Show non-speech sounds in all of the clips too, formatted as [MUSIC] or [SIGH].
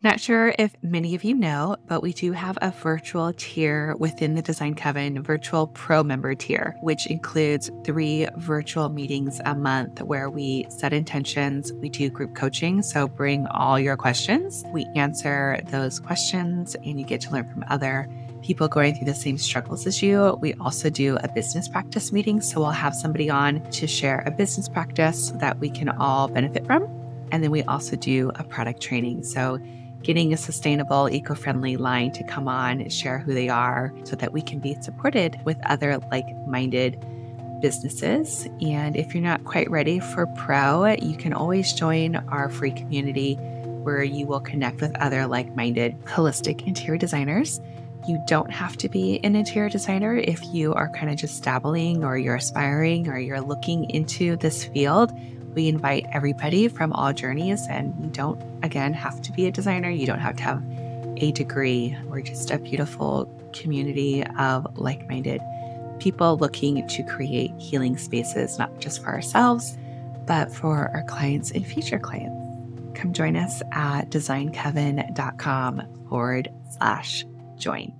Not sure if many of you know, but we do have a virtual tier within the Design Coven Virtual Pro Member tier, which includes three virtual meetings a month where we set intentions. We do group coaching. So bring all your questions. We answer those questions and you get to learn from other people going through the same struggles as you. We also do a business practice meeting. So we'll have somebody on to share a business practice that we can all benefit from. And then we also do a product training. So getting a sustainable, eco friendly line to come on, share who they are, so that we can be supported with other like minded businesses. And if you're not quite ready for pro, you can always join our free community where you will connect with other like minded holistic interior designers. You don't have to be an interior designer if you are kind of just dabbling or you're aspiring or you're looking into this field. We invite everybody from all journeys, and you don't, again, have to be a designer. You don't have to have a degree. We're just a beautiful community of like minded people looking to create healing spaces, not just for ourselves, but for our clients and future clients. Come join us at designcoven.com forward slash join.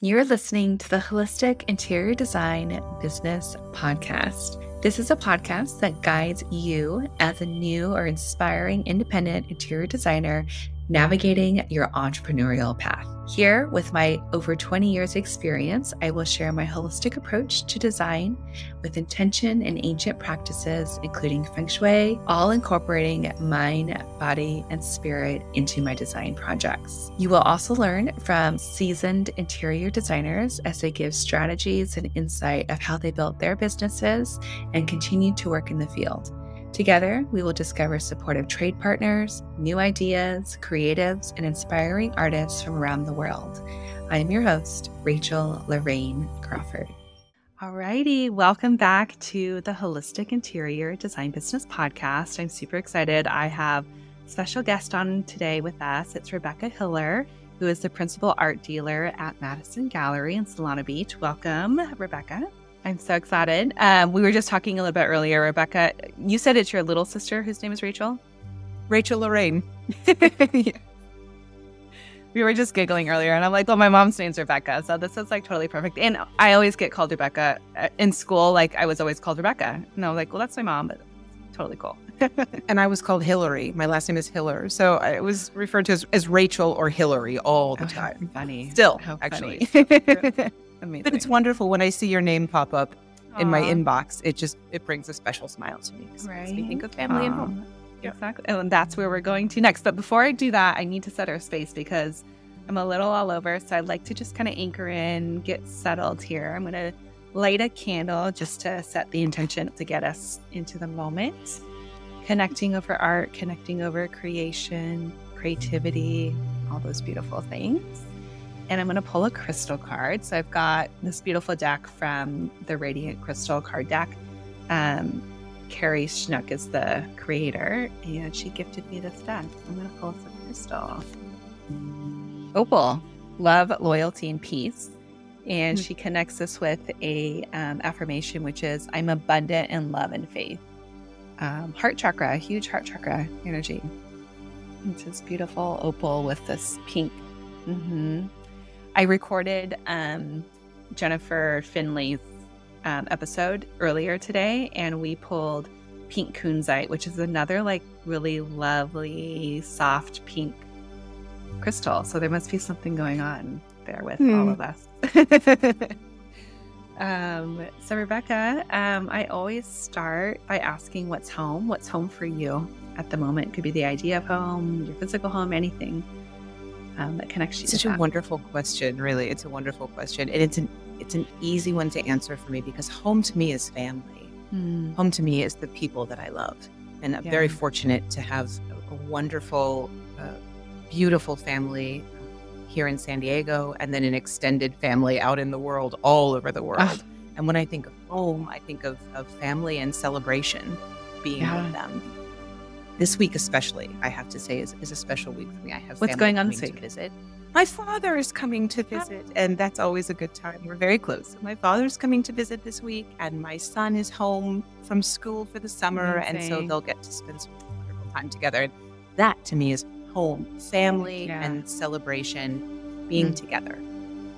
You're listening to the Holistic Interior Design Business Podcast. This is a podcast that guides you as a new or inspiring independent interior designer navigating your entrepreneurial path. Here, with my over 20 years' experience, I will share my holistic approach to design with intention and ancient practices, including feng shui, all incorporating mind, body, and spirit into my design projects. You will also learn from seasoned interior designers as they give strategies and insight of how they built their businesses and continue to work in the field. Together, we will discover supportive trade partners, new ideas, creatives, and inspiring artists from around the world. I am your host, Rachel Lorraine Crawford. Alrighty, welcome back to the Holistic Interior Design Business Podcast. I'm super excited. I have special guest on today with us. It's Rebecca Hiller, who is the principal art dealer at Madison Gallery in Solana Beach. Welcome, Rebecca. I'm so excited. Um, we were just talking a little bit earlier, Rebecca. You said it's your little sister whose name is Rachel? Rachel Lorraine. [LAUGHS] yeah. We were just giggling earlier, and I'm like, well, my mom's name's Rebecca. So this is like totally perfect. And I always get called Rebecca uh, in school. Like, I was always called Rebecca. And I was like, well, that's my mom, but totally cool. [LAUGHS] and I was called Hillary. My last name is Hiller. So I was referred to as, as Rachel or Hillary all the oh, time. Funny. Still, actually. [LAUGHS] Amazing. But it's wonderful when I see your name pop up Aww. in my inbox. It just it brings a special smile to me. Right. Makes me think of family Aww. and home. Yep. Exactly. Oh, and that's where we're going to next. But before I do that, I need to set our space because I'm a little all over. So I'd like to just kind of anchor in, get settled here. I'm going to light a candle just to set the intention to get us into the moment. Connecting over art, connecting over creation, creativity, all those beautiful things and I'm going to pull a crystal card. So I've got this beautiful deck from the Radiant Crystal card deck. Um, Carrie Schnook is the creator, and she gifted me this deck. I'm going to pull some crystal. Opal, love, loyalty, and peace. And mm-hmm. she connects this with a um, affirmation, which is I'm abundant in love and faith. Um, heart chakra, huge heart chakra energy. It's this beautiful opal with this pink. Mm-hmm. I recorded um, Jennifer Findley's um, episode earlier today, and we pulled pink kunzite, which is another like really lovely, soft pink crystal. So there must be something going on there with hmm. all of us. [LAUGHS] um, so, Rebecca, um, I always start by asking what's home? What's home for you at the moment? It could be the idea of home, your physical home, anything um, that connects you. Such a wonderful question, really. It's a wonderful question, and it's an it's an easy one to answer for me because home to me is family. Mm. Home to me is the people that I love, and I'm yeah. very fortunate to have a, a wonderful, uh, beautiful family here in San Diego, and then an extended family out in the world, all over the world. Ah. And when I think of home, I think of, of family and celebration being yeah. with them this week especially, I have to say, is, is a special week for me. I have what's going on this week? visit. My father is coming to visit, and that's always a good time. We're very close. My father's coming to visit this week, and my son is home from school for the summer, Amazing. and so they'll get to spend some wonderful time together. And that to me is home, family yeah. and celebration being mm. together.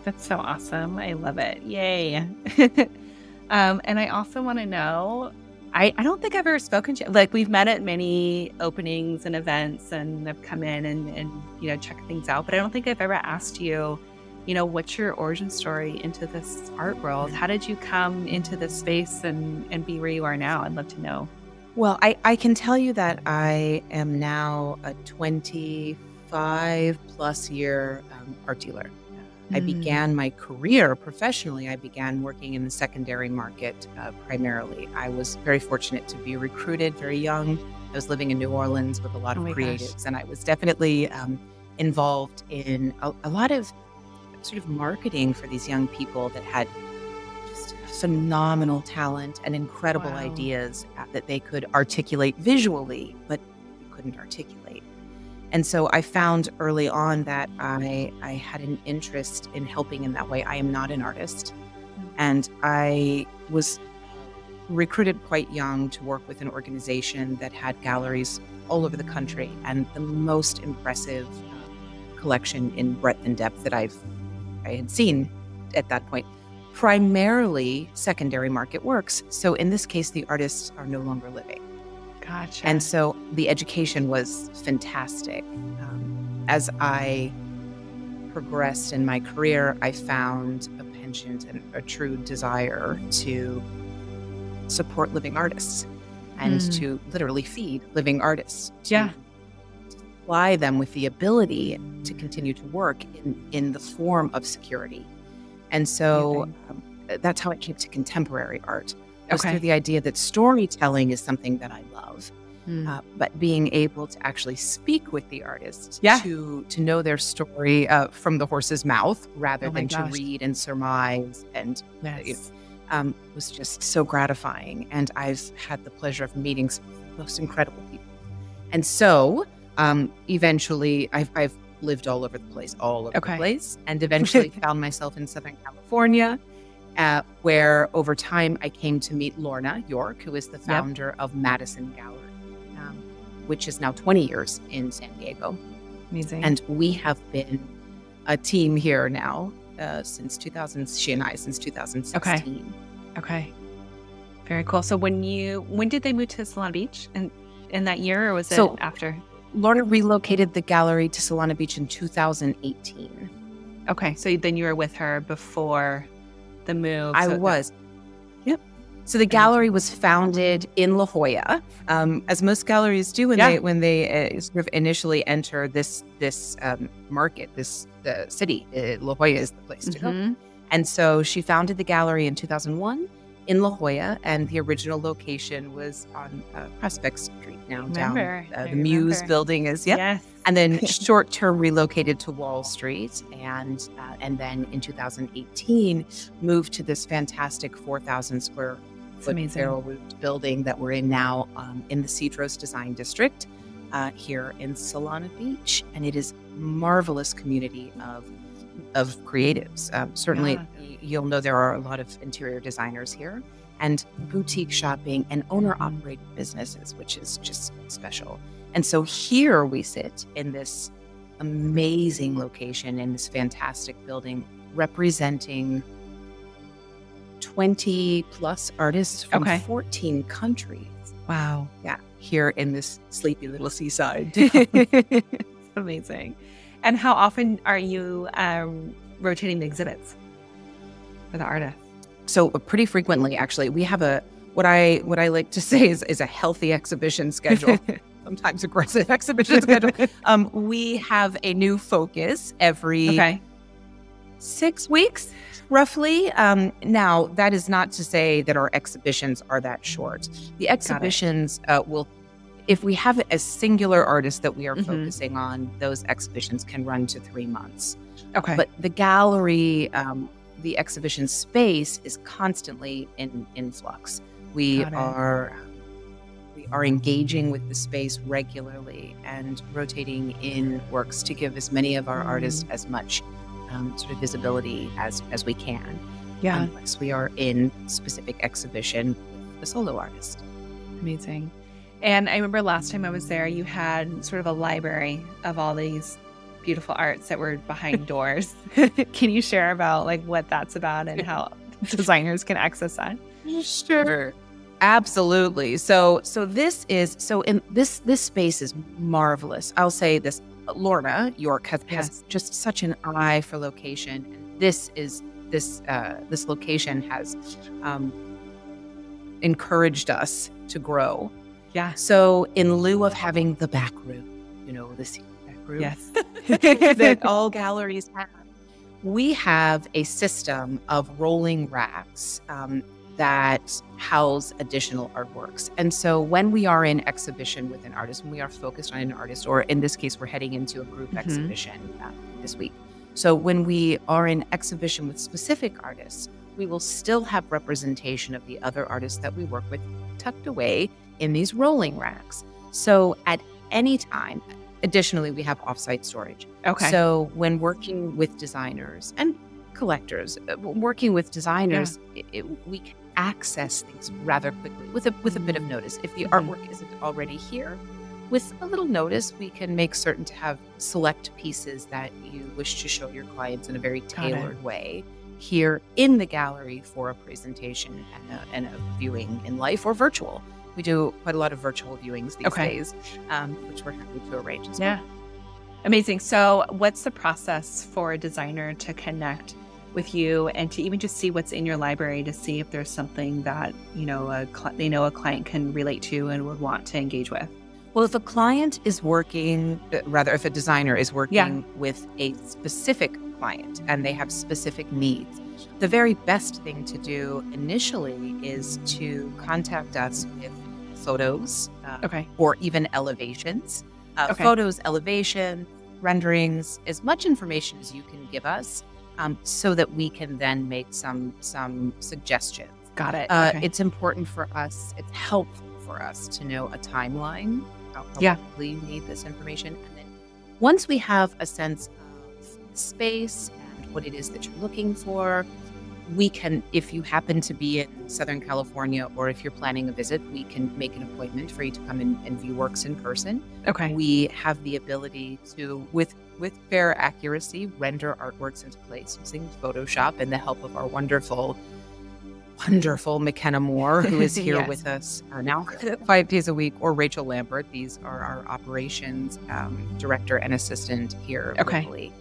That's so awesome. I love it. Yay. [LAUGHS] um, and I also want to know I, I don't think I've ever spoken to like we've met at many openings and events and I've come in and, and you know check things out, but I don't think I've ever asked you, you know, what's your origin story into this art world? How did you come into this space and, and be where you are now? I'd love to know. Well, I, I can tell you that I am now a 25 plus year um, art dealer. I mm. began my career professionally. I began working in the secondary market uh, primarily. I was very fortunate to be recruited very young. I was living in New Orleans with a lot of oh creatives, gosh. and I was definitely um, involved in a, a, lot of sort of marketing for these young people that had just phenomenal talent and incredible wow. ideas uh, that they could articulate visually, but couldn't articulate. And so I found early on that I, I had an interest in helping in that way. I am not an artist. Mm. And I was recruited quite young to work with an organization that had galleries all over the country and the most impressive collection in breadth and depth that I've I had seen at that point. Primarily secondary market works. So in this case, the artists are no longer living. Gotcha. And so the education was fantastic. Um, as I progressed in my career, I found a penchant and a true desire to support living artists and mm. to literally feed living artists. Yeah. Supply them with the ability to continue to work in, in the form of security. And so um, that's how I came to contemporary art was okay. through the idea that storytelling is something that I. Mm. Uh, but being able to actually speak with the artist yeah. to to know their story uh, from the horse's mouth rather oh than gosh. to read and surmise and yes. um, was just so gratifying. And I've had the pleasure of meeting some of the most incredible people. And so um, eventually, I've, I've lived all over the place, all over okay. the place, and [LAUGHS] eventually found myself in Southern California uh, where over time I came to meet Lorna York, who is the founder yep. of Madison Gallery, um, which is now 20 years in San Diego. Amazing. And we have been a team here now uh, since 2000. She and I since 2016. Okay. Okay. Very cool. So when you when did they move to Solana Beach? In in that year, or was it so, after? Lorna relocated the gallery to Solana Beach in 2018. Okay, so then you were with her before the move. I so was. So the gallery was founded in La Jolla, um, as most galleries do when yeah. they when they uh, sort of initially enter this this um, market, this the city. Uh, La Jolla is the place to mm-hmm. go. And so she founded the gallery in 2001 in La Jolla, and the original location was on uh, Prospect Street now remember, down. Uh, the Muse building is, yep. Yes. And then [LAUGHS] short term relocated to Wall Street, and uh, and then in 2018 moved to this fantastic 4,000 square foot barrel roofed building that we're in now um, in the Cedros Design District uh, here in Solana Beach, and it is marvelous community of of creatives. Um, certainly, yeah. you'll know there are a lot of interior designers here and boutique shopping and owner operated businesses, which is just special. And so here we sit in this amazing location in this fantastic building representing 20 plus artists from okay. 14 countries. Wow. Yeah. Here in this sleepy little seaside. [LAUGHS] [LAUGHS] amazing. And how often are you um, rotating the exhibits for the artists? So uh, pretty frequently, actually, we have a what I what I like to say is is a healthy exhibition schedule. [LAUGHS] Sometimes aggressive exhibition schedule. Um, we have a new focus every okay. six weeks, roughly. Um, now, that is not to say that our exhibitions are that short. The exhibitions uh, will if we have a singular artist that we are mm-hmm. focusing on, those exhibitions can run to three months. Okay. But the gallery um, the exhibition space is constantly in, in flux. We are we are engaging with the space regularly and rotating in works to give as many of our mm. artists as much um, sort of visibility as as we can. Yeah, unless we are in specific exhibition with a solo artist. Amazing. And I remember last time I was there, you had sort of a library of all these beautiful arts that were behind [LAUGHS] doors. [LAUGHS] can you share about like what that's about and how [LAUGHS] designers can access that? Sure. Absolutely. So so this is so in this this space is marvelous. I'll say this Lorna York has, yes. has just such an eye for location. And this is this uh, this location has um, encouraged us to grow. Yeah. So in lieu of having the back room, you know, this back room, yes, [LAUGHS] [LAUGHS] that all galleries have, we have a system of rolling racks um, that house additional artworks. And so when we are in exhibition with an artist, when we are focused on an artist, or in this case, we're heading into a group mm-hmm. exhibition uh, this week. So when we are in exhibition with specific artists, we will still have representation of the other artists that we work with tucked away in these rolling racks. So at any time, additionally, we have offsite storage. Okay. So when working with designers and collectors, uh, working with designers, yeah. it, it, we can access things rather quickly with a with a bit of notice. If the mm-hmm. artwork isn't already here, with a little notice, we can make certain to have select pieces that you wish to show your clients in a very tailored way here in the gallery for a presentation and a, and a, viewing in life or virtual. We do quite a lot of virtual viewings these okay. days, um, which we're happy to arrange as yeah. well. Amazing. So, what's the process for a designer to connect with you and to even just see what's in your library to see if there's something that you know a cl- they know a client can relate to and would want to engage with well if a client is working uh, rather if a designer is working yeah. with a specific client and they have specific needs the very best thing to do initially is to contact us with photos uh, okay or even elevations uh, okay. photos elevation renderings as much information as you can give us um, so that we can then make some some suggestions. Got it. Uh, okay. It's important for us. It's helpful for us to know a timeline. How yeah. you need this information, and then once we have a sense of space and what it is that you're looking for, we can, if you happen to be in Southern California or if you're planning a visit, we can make an appointment for you to come in and view works in person. Okay. We have the ability to, with with fair accuracy, render artworks into place using Photoshop and the help of our wonderful, wonderful McKenna Moore, who is [LAUGHS] here yes. with us uh, now [LAUGHS] five days a week, or Rachel Lambert. These are our operations um, director and assistant here okay. locally.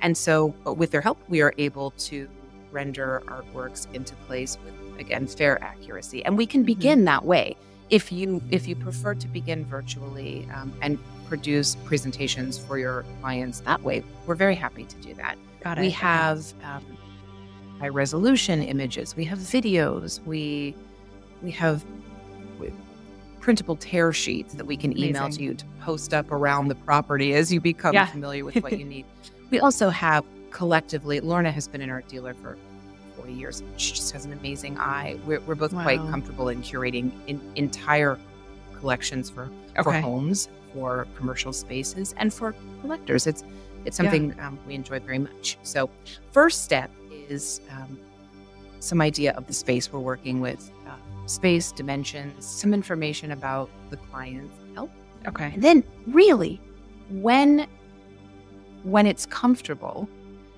And so, with their help, we are able to render artworks into place with again fair accuracy and we can mm-hmm. begin mm-hmm. that way if you if you prefer to begin virtually um, and produce presentations for your clients that way we're very happy to do that Got it. we have um, high resolution images we have videos we we have printable tear sheets that we can Amazing. email to you to post up around the property as you become yeah. familiar with what you [LAUGHS] need we also have collectively, Lorna has been an art dealer for 40 years. She just has an amazing eye. We're, we're both wow. quite comfortable in curating in, entire collections for, okay. for homes, for commercial spaces, and for collectors. It's it's something yeah. um, we enjoy very much. So, first step is um, some idea of the space we're working with, uh, space, dimensions, some information about the client's help. Okay. And then, really, when when it's comfortable,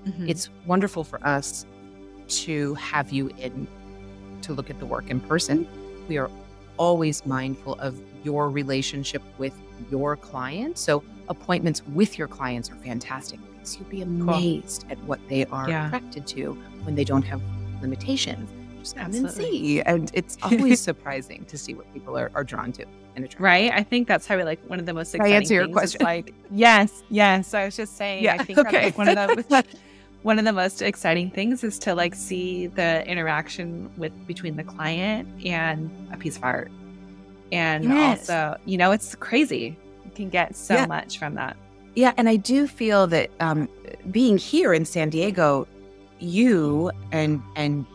Mm-hmm. It's wonderful for us to have you in to look at the work in person. We are always mindful of your relationship with your client. So appointments with your clients are fantastic because you'll be amazed cool. at what they are yeah. attracted to when they don't have limitations. Just come Absolutely. and see. And it's [LAUGHS] always surprising to see what people are, are drawn to and attracted. Right. I think that's probably like one of the most exciting I answer your question. like yes, yes. I was just saying yeah. I think okay. like one of the [LAUGHS] one of the most exciting things is to like see the interaction with between the client and a piece of art. And yes. also, you know, it's crazy. You can get so yeah. much from that. Yeah, and I do feel that um, being here in San Diego, you and and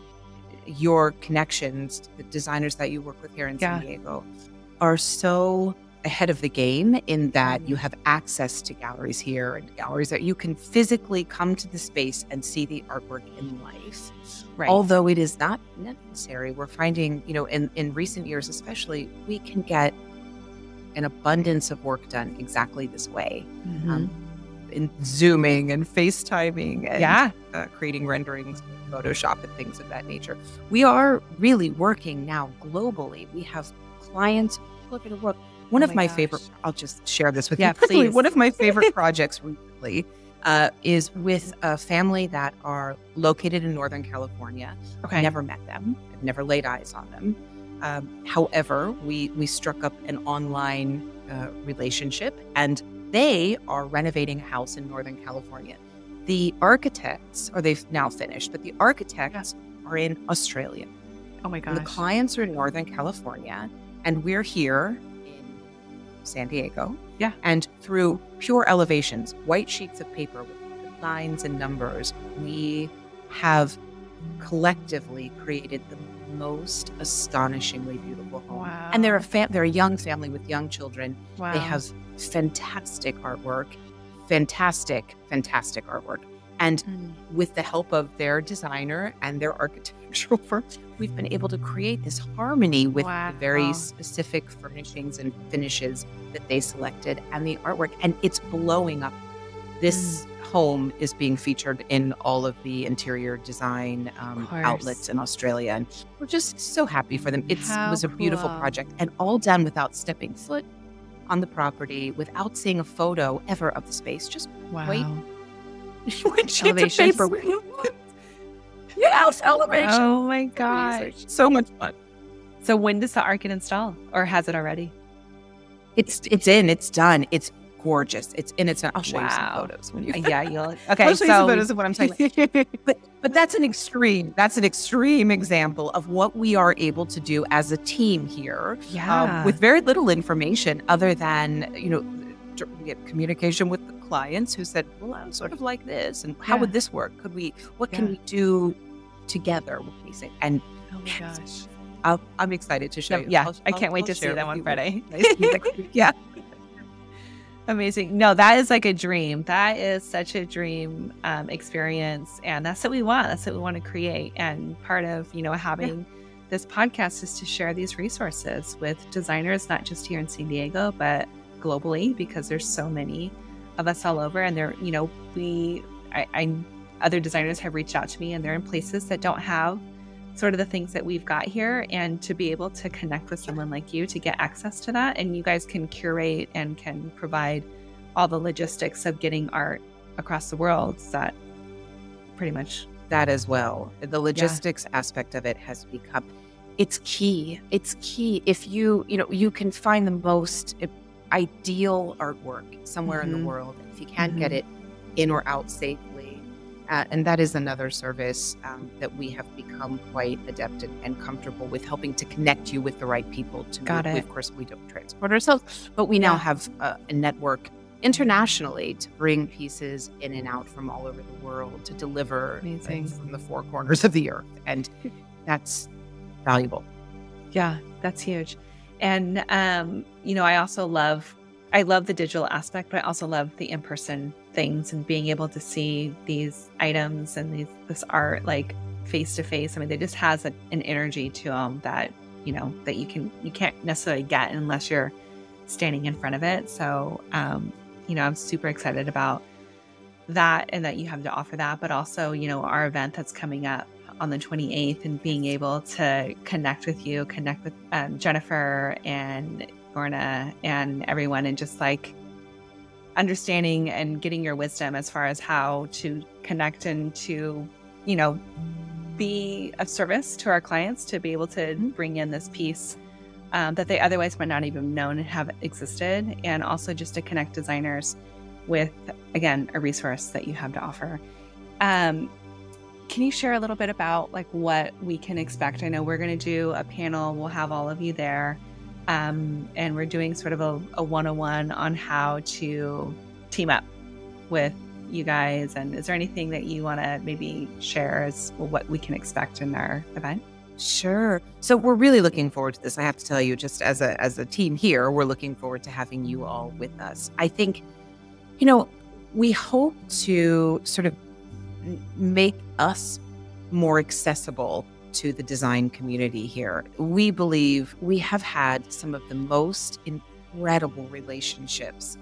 your connections, the designers that you work with here in yeah. San Diego, are so ahead of the game in that you have access to galleries here and galleries that you can physically come to the space and see the artwork in life. Right. Although it is not necessary, we're finding, you know, in, in recent years especially, we can get an abundance of work done exactly this way. Mm-hmm. Um, in Zooming and FaceTiming and yeah. uh, creating renderings, Photoshop, and things of that nature. We are really working now globally. We have clients all over the world. One oh of my, my favorite, I'll just share this with yeah, [LAUGHS] you. Please. One of my [LAUGHS] favorite projects recently uh, is with a family that are located in Northern California. Okay. I've never met them, I've never laid eyes on them. Um, however, we, we struck up an online uh, relationship and they are renovating a house in Northern California. The architects, or they've now finished, but the architects yeah. are in Australia. Oh my gosh. the clients are in Northern California, and we're here San Diego. Yeah. And through pure elevations, white sheets of paper with lines and numbers, we have collectively created the most astonishingly beautiful home. Wow. And they're a fam- they're a young family with young children. Wow. They have fantastic artwork, fantastic, fantastic artwork. And mm. with the help of their designer and their architectural [LAUGHS] firm, we've been able to create this harmony with wow. the very specific furnishings and finishes that they selected and the artwork. And it's blowing up. This mm. home is being featured in all of the interior design um, outlets in Australia. And we're just so happy for them. It was a beautiful cool. project and all done without stepping foot on the property without seeing a photo ever of the space. Just wow. [LAUGHS] wait. White sheets of paper. Yeah, elevation. Oh my gosh. So much fun. So when does the arc get installed? Or has it already? It's it's in, it's done. It's gorgeous. It's in its I'll show wow. you some photos when you Yeah, you'll [LAUGHS] okay. I'll show so, you some photos of what I'm talking about. [LAUGHS] but but that's an extreme. That's an extreme example of what we are able to do as a team here. Um, yeah. Um, with very little information other than, you know, communication with the clients who said, Well, I'm sort of like this and how yeah. would this work? Could we what can we do together with these and oh my gosh. i am excited to show no, you. Yeah, I'll, I can't I'll, wait I'll to see that one Friday. [LAUGHS] yeah. Amazing. No, that is like a dream. That is such a dream um, experience. And that's what we want. That's what we want to create. And part of, you know, having yeah. this podcast is to share these resources with designers, not just here in San Diego, but globally, because there's so many of us all over. And they're, you know, we, I, I other designers have reached out to me and they're in places that don't have sort of the things that we've got here and to be able to connect with someone like you to get access to that and you guys can curate and can provide all the logistics of getting art across the world that pretty much that as well the logistics yeah. aspect of it has become it's key it's key if you you know you can find the most ideal artwork somewhere mm-hmm. in the mm-hmm. world if you can't mm-hmm. get it in or out safely uh, and that is another service um, that we have become quite adept and, and, comfortable with helping to connect you with the right people. To Got move. it. of course, we don't transport ourselves, but we now have a, a network internationally to bring pieces in and out from all over the world to deliver things from the four corners of the earth. And [LAUGHS] that's valuable. Yeah, that's huge. And, um, you know, I also love I love the digital aspect, but I also love the in person things and being able to see these items and these this art like face to face. I mean, it just has a, an energy to them that you know that you can you can't necessarily get unless you're standing in front of it. So, um, you know, I'm super excited about that and that you have to offer that, but also you know our event that's coming up on the 28th and being able to connect with you, connect with um, Jennifer and Lorna and everyone, and just like understanding and getting your wisdom as far as how to connect and to, you know, be of service to our clients to be able to mm-hmm. bring in this piece um, that they otherwise might not even known and have existed, and also just to connect designers with again a resource that you have to offer. Um, can you share a little bit about like what we can expect? I know we're going to do a panel. We'll have all of you there. Um, and we're doing sort of a, a 101 on how to team up with you guys. And is there anything that you want to maybe share as what we can expect in our event? Sure. So we're really looking forward to this. I have to tell you, just as a as a team here, we're looking forward to having you all with us. I think, you know, we hope to sort of make us more accessible to the design community here. We believe we have had some of the most incredible relationships,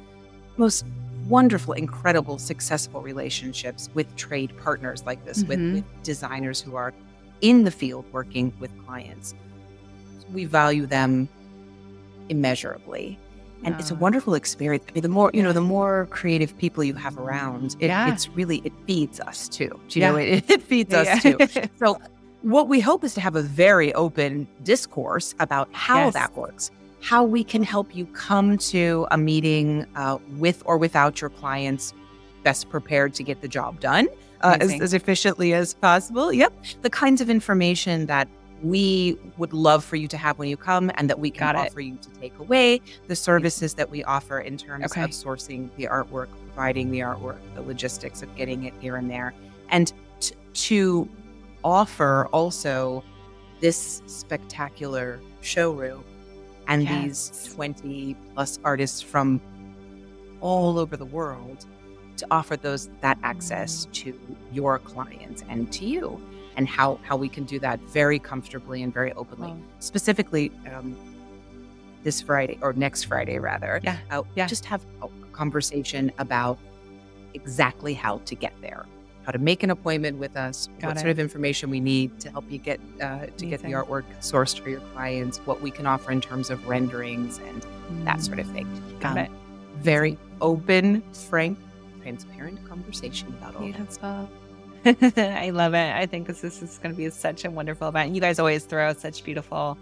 most wonderful, incredible, successful relationships with trade partners like this, mm-hmm. with, with designers who are in the field working with clients. We value them immeasurably. And it's a wonderful experience. I mean, the more, you know, the more creative people you have around, it, yeah. it's really, it feeds us too. Do you yeah. know, it, [LAUGHS] it feeds us yeah. too. [LAUGHS] So what we hope is to have a very open discourse about how yes. that works, how we can help you come to a meeting uh, with or without your clients best prepared to get the job done uh, as, as efficiently as possible. Yep. The kinds of information that we would love for you to have when you come and that we can offer you to take away the services that we offer in terms okay. of sourcing the artwork, providing the artwork, the logistics of getting it here and there, and t- to offer also this spectacular showroom and yes. these 20 plus artists from all over the world to offer those that access to your clients and to you and how how we can do that very comfortably and very openly. Specifically, um, this Friday or next Friday rather. Yeah. Uh, yeah. Just have a conversation about exactly how to get there, how to make an appointment with us, Got what it. sort of information we need to help you get uh, to get the artwork sourced for your clients, what we can offer in terms of renderings and mm. that sort of thing. Got um, it. Very open, frank, transparent conversation about all that. stuff. [LAUGHS] I love it. I think this, this is going to be such a wonderful event. You guys always throw such beautiful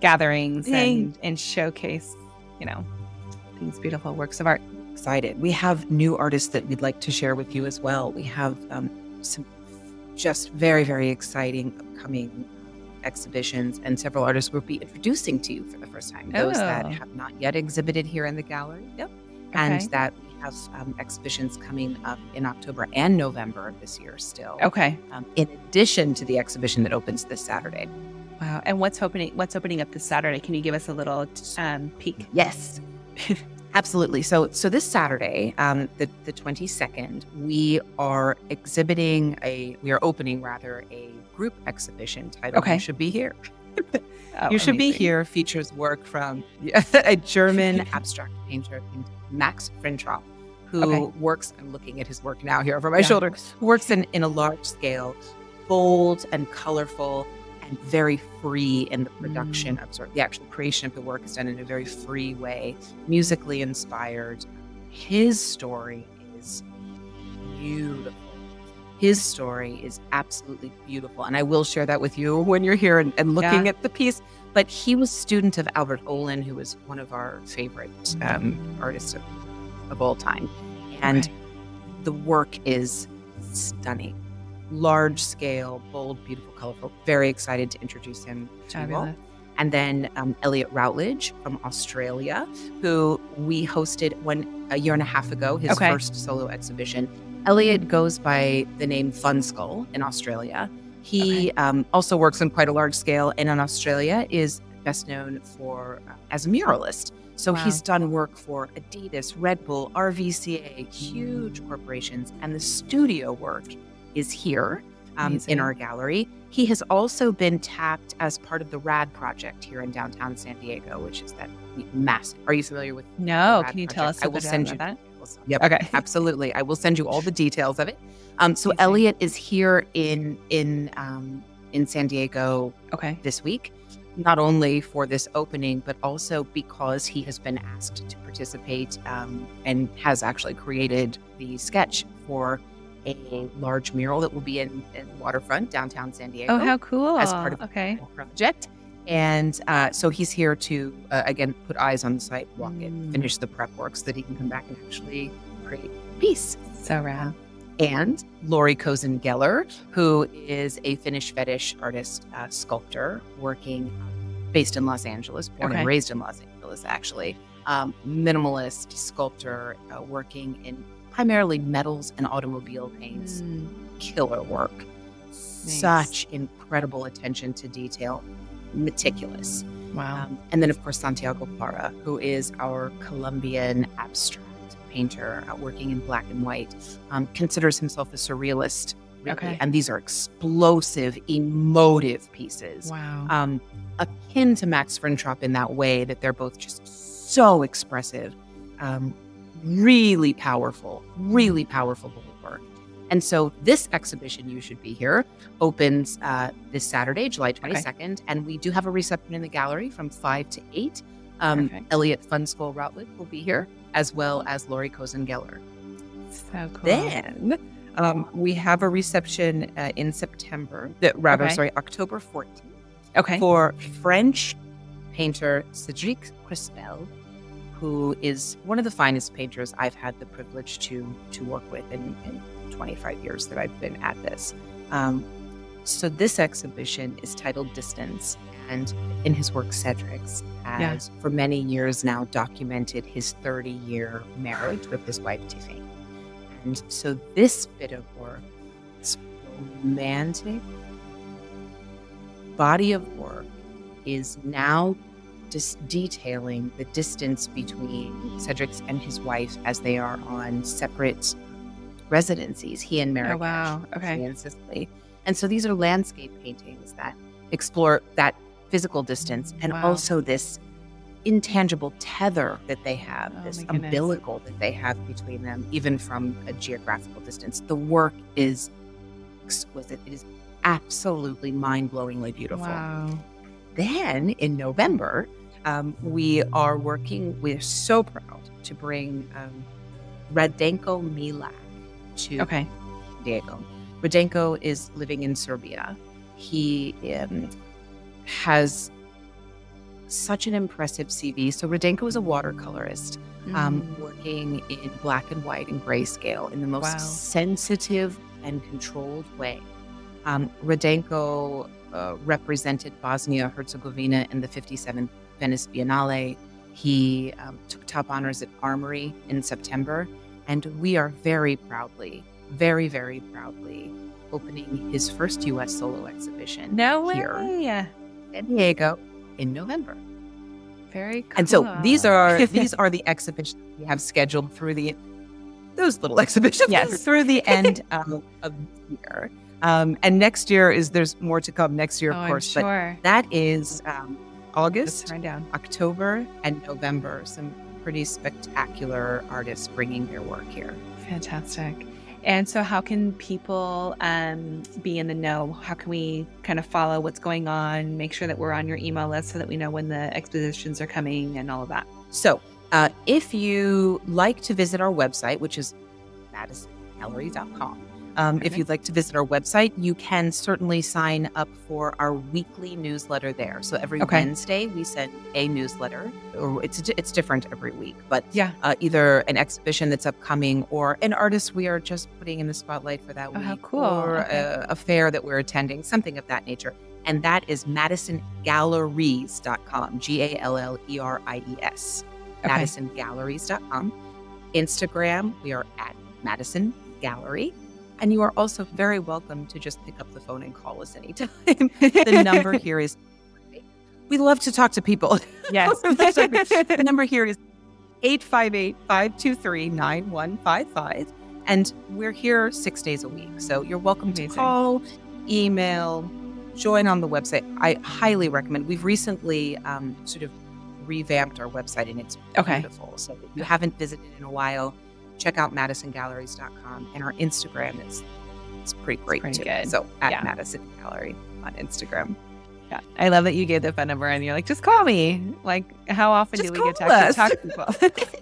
gatherings and, and showcase, you know, these beautiful works of art. Excited. We have new artists that we'd like to share with you as well. We have um, some just very, very exciting upcoming exhibitions, and several artists we'll be introducing to you for the first time. Those oh. that have not yet exhibited here in the gallery. Yep. Okay. And that we have um, exhibitions coming up in October and November of this year still. Okay. Um, in addition to the exhibition that opens this Saturday. Wow. And what's opening what's opening up this Saturday? Can you give us a little um, peek? Yes. [LAUGHS] Absolutely. So, so this Saturday, um, the the twenty second, we are exhibiting a, we are opening rather a group exhibition titled okay. "You Should Be Here." oh, you should amazing. be here. Features work from [LAUGHS] a German [LAUGHS] abstract painter named Max Frintrop, who okay. works, I'm looking at his work now here over my yeah. shoulder, works in, in a large scale, bold and colorful and very free in the production mm. of sort of the actual creation of the work is done in a very free way, musically inspired. His story is beautiful. His story is absolutely beautiful. And I will share that with you when you're here and, and looking yeah. at the piece. But he was student of Albert Oehlen, who was one of our favorite um, artists of, of, all time. And okay. the work is stunning. Large scale, bold, beautiful, colorful. Very excited to introduce him to you all. And then um, Elliot Routledge from Australia, who we hosted one a year and a half ago, his okay. first solo exhibition. Elliot goes by the name Fun Skull in Australia. He okay. um, also works on quite a large scale, and in Australia is best known for uh, as a muralist. So wow. he's done work for Adidas, Red Bull, RVCA, huge corporations, and the studio work is here um, in our gallery. He has also been tapped as part of the RAD project here in downtown San Diego, which is that massive. Are you familiar with? No, can you project? tell us? I will send you that. Yep. Okay. [LAUGHS] Absolutely. I will send you all the details of it. Um, so Elliot is here in in um, in San Diego. Okay. This week, not only for this opening, but also because he has been asked to participate um, and has actually created the sketch for a large mural that will be in, in waterfront downtown San Diego. Oh, how cool! As part of okay. the project. And uh, so he's here to, uh, again, put eyes on the site, walk mm. it, finish the prep work so that he can come back and actually create piece. So rad. And Lori Kozen Geller, who is a Finish Fetish artist, uh, sculptor, working based in Los Angeles, born okay. and raised in Los Angeles, actually. Um, minimalist sculptor, uh, working in primarily metals and automobile paints. Mm. Killer work. Nice. Such incredible attention to detail meticulous. Wow. Um, and then, of course, Santiago Parra, who is our Colombian abstract painter uh, working in black and white, um, considers himself a surrealist. Really. Okay. And these are explosive, emotive pieces. Wow. Um, akin to Max Frintrop in that way that they're both just so expressive, um, really powerful, really powerful work. And so this exhibition, You Should Be Here, opens uh, this Saturday, July 22nd. Okay. And we do have a reception in the gallery from 5 to 8. Um, Elliott Fun Skull Routledge will be here, as well as Laurie Kozen-Geller. So cool. Then um, we have a reception uh, in September, that, rather, okay. sorry, October 14th. Okay. For French painter Cedric Crespel, who is one of the finest painters I've had the privilege to to work with in, in 25 years that I've been at this. Um, so this exhibition is titled Distance, and in his work, Cedric's has yeah. for many years now documented his 30 year marriage with his wife Tiffany. And so this bit of work, this romantic body of work, is now just detailing the distance between Cedric's and his wife as they are on separate residencies. He and Marrakesh, oh, wow, okay, in Sicily, and so these are landscape paintings that explore that physical distance and wow. also this intangible tether that they have, oh, this umbilical that they have between them, even from a geographical distance. The work is exquisite. It is absolutely mind blowingly beautiful. Wow. Then in November, um, we are working, we're so proud to bring um, Radenko Milak to okay. Diego. Radenko is living in Serbia. He um, has such an impressive CV. So Radenko is a watercolorist um, mm. working in black and white and grayscale in the most wow. sensitive and controlled way. Um, Radenko uh, represented Bosnia Herzegovina in the 57th Venice Biennale. He um, took top honors at Armory in September, and we are very proudly, very, very proudly opening his first U.S. solo exhibition. No here way. San Diego in November. Very cool. And so these are [LAUGHS] these are the exhibitions we have scheduled through the those little [LAUGHS] exhibitions yes. [LAUGHS] through the end um, of the year. Um, and next year is there's more to come next year, of oh, course. Sure. But that is um, August, down. October, and November. Some pretty spectacular artists bringing their work here. Fantastic. And so, how can people um, be in the know? How can we kind of follow what's going on, make sure that we're on your email list so that we know when the expositions are coming and all of that? So, uh, if you like to visit our website, which is madisongallery.com, um, If you'd like to visit our website, you can certainly sign up for our weekly newsletter there. So every okay. Wednesday we send a newsletter, or it's it's different every week, but yeah, uh, either an exhibition that's upcoming or an artist we are just putting in the spotlight for that oh, week, how cool. or okay. a, a fair that we're attending, something of that nature. And that is madisongalleries.com, G A L L E R I E S, okay. madisongalleries.com. Instagram, we are at Madison Gallery. And you are also very welcome to just pick up the phone and call us anytime. [LAUGHS] the number here is we love to talk to people. [LAUGHS] Yes. [LAUGHS] the number here is 858 523 9155. And we're here six days a week. So you're welcome Amazing. to call, email, join on the website. I highly recommend. We've recently um, sort of revamped our website and it's okay. beautiful. So if you haven't visited in a while, check out madisongalleries.com and our Instagram is it's pretty great it's pretty too. Good. So at yeah. Madison Gallery on Instagram. Yeah. I love that you gave the phone number and you're like, just call me. Like, how often just do we get to talk to people? [LAUGHS]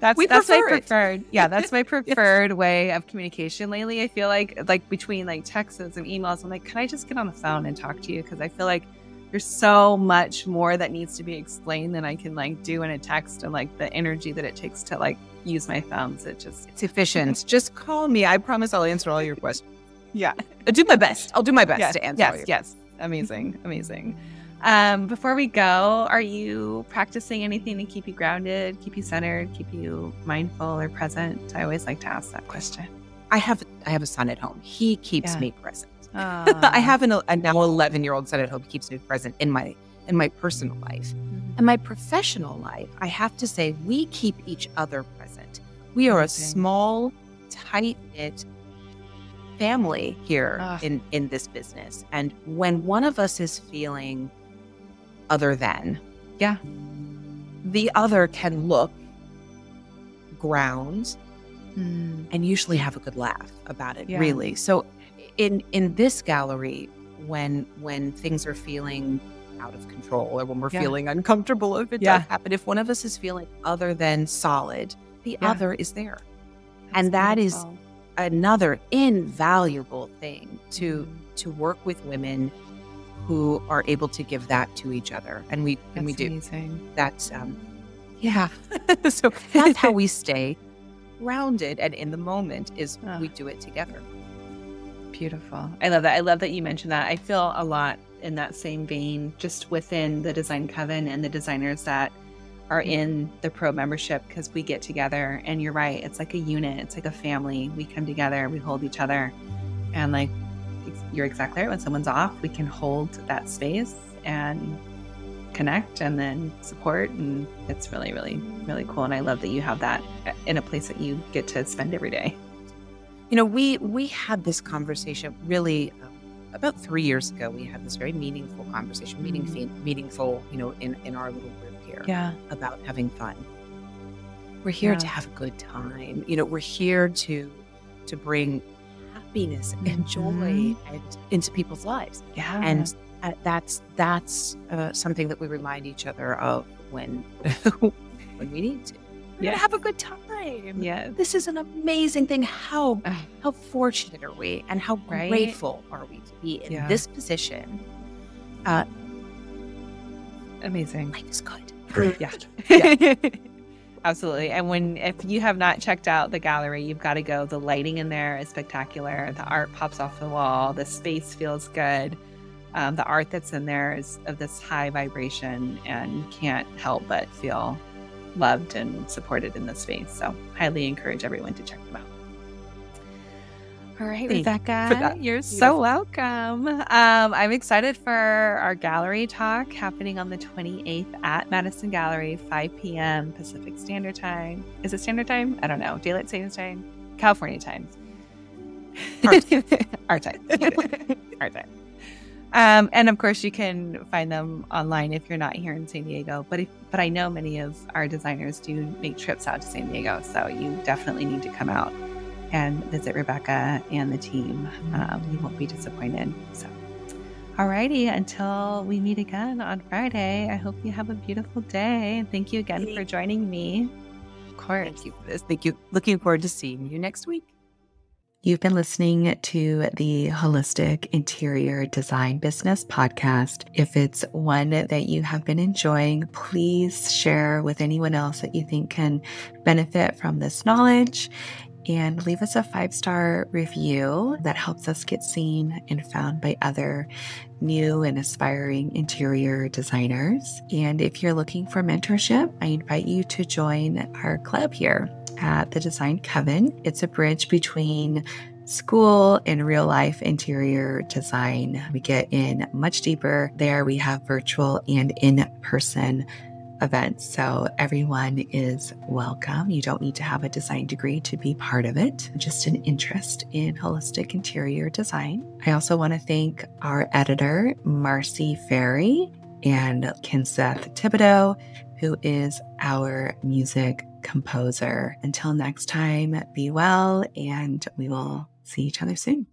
that's we that's my preferred. It. Yeah, that's my [LAUGHS] preferred way of communication lately. I feel like like between like texts and emails, I'm like, can I just get on the phone and talk to you? Because I feel like there's so much more that needs to be explained than I can like do in a text and like the energy that it takes to like use my thumbs. It just it's efficient. just call me. I promise I'll answer all your questions. Yeah. I'll do my best. I'll do my best yes, to answer. Yes, yes. Amazing. [LAUGHS] Amazing. Um, before we go, are you practicing anything to keep you grounded, keep you centered, keep you mindful or present? I always like to ask that question. I have I have a son at home. He keeps yeah. me present. [LAUGHS] I have an, a now 11 year old son at home keeps me present in my in my personal life. Mm-hmm. In my professional life, I have to say we keep each other present. We are a small, tight knit family here Ugh. in in this business, and when one of us is feeling other than, yeah, the other can look, ground, mm. and usually have a good laugh about it, yeah. really. So in in this gallery, when when things are feeling out of control or when we're yeah. feeling uncomfortable if it yeah. does happen, if one of us is feeling other than solid, the other is there. That's and that beautiful. is another invaluable thing to mm. to work with women who are able to give that to each other and we that's and we do amazing. that's um yeah [LAUGHS] so that's how [LAUGHS] we stay grounded and in the moment is oh. we do it together beautiful. I love that. I love that you mentioned that. I feel a lot in that same vein just within the design coven and the designers that are mm-hmm. in the pro membership because we get together. And you're right it's like a unit. It's like a family. We come together we hold each other. And like you're exactly right. When someone's off we can hold that space and connect and then support. And it's really really really cool. And i love that you have that uh, in a place that you get to spend every day you know we we had this conversation really um, about three years ago we had this very meaningful conversation meaningful mm-hmm. meaningful you know in in our little group here yeah. about having fun. We're here yeah. to have a good time. You know, we're here to to bring happiness mm-hmm. and joy mm-hmm. and into people's lives. Yeah. And uh, that's that's uh, something that we remind each other of when [LAUGHS] when we need to. Yeah. have a good time. Yeah. This is an amazing thing. How how fortunate are we and how right? grateful are we to be in yeah. this position? Uh, Amazing. Life is good. yeah. [LAUGHS] yeah. [LAUGHS] Absolutely. And when if you have not checked out the gallery, you've got to go. The lighting in there is spectacular. The art pops off the wall. The space feels good. Um, the art that's in there is of this high vibration and you can't help but feel loved and supported in this space. So, highly encourage everyone to check them out. All right, Thank Rebecca, you you're so welcome. Um, I'm excited for our gallery talk happening on the 28th at Madison Gallery, 5 p.m. Pacific Standard Time. Is it Standard Time? I don't know. Daylight Savings Time? California time. Our [LAUGHS] time. Our time. [LAUGHS] Um, and of course, you can find them online if you're not here in San Diego. But if, but I know many of our designers do make trips out to San Diego, so you definitely need to come out and visit Rebecca and the team. Um, you won't be disappointed. So, alrighty, until we meet again on Friday, I hope you have a beautiful day. And thank you again for joining me. Of course. Thank you Thank you. Looking forward to seeing you next week. You've been listening to the Holistic Interior Design Business podcast. If it's one that you have been enjoying, please share with anyone else that you think can benefit from this knowledge and leave us a five star review that helps us get seen and found by other new and aspiring interior designers. And if you're looking for mentorship, I invite you to join our club here at the Design Coven. It's a bridge between school and real life interior design. We get in much deeper there. We have virtual and in person events. So everyone is welcome. You don't need to have a design degree to be part of it, just an interest in holistic interior design. I also want to thank our editor, Marcy Ferry, and Kenseth Thibodeau, who is our music composer. Until next time, be well, and we will see each other soon.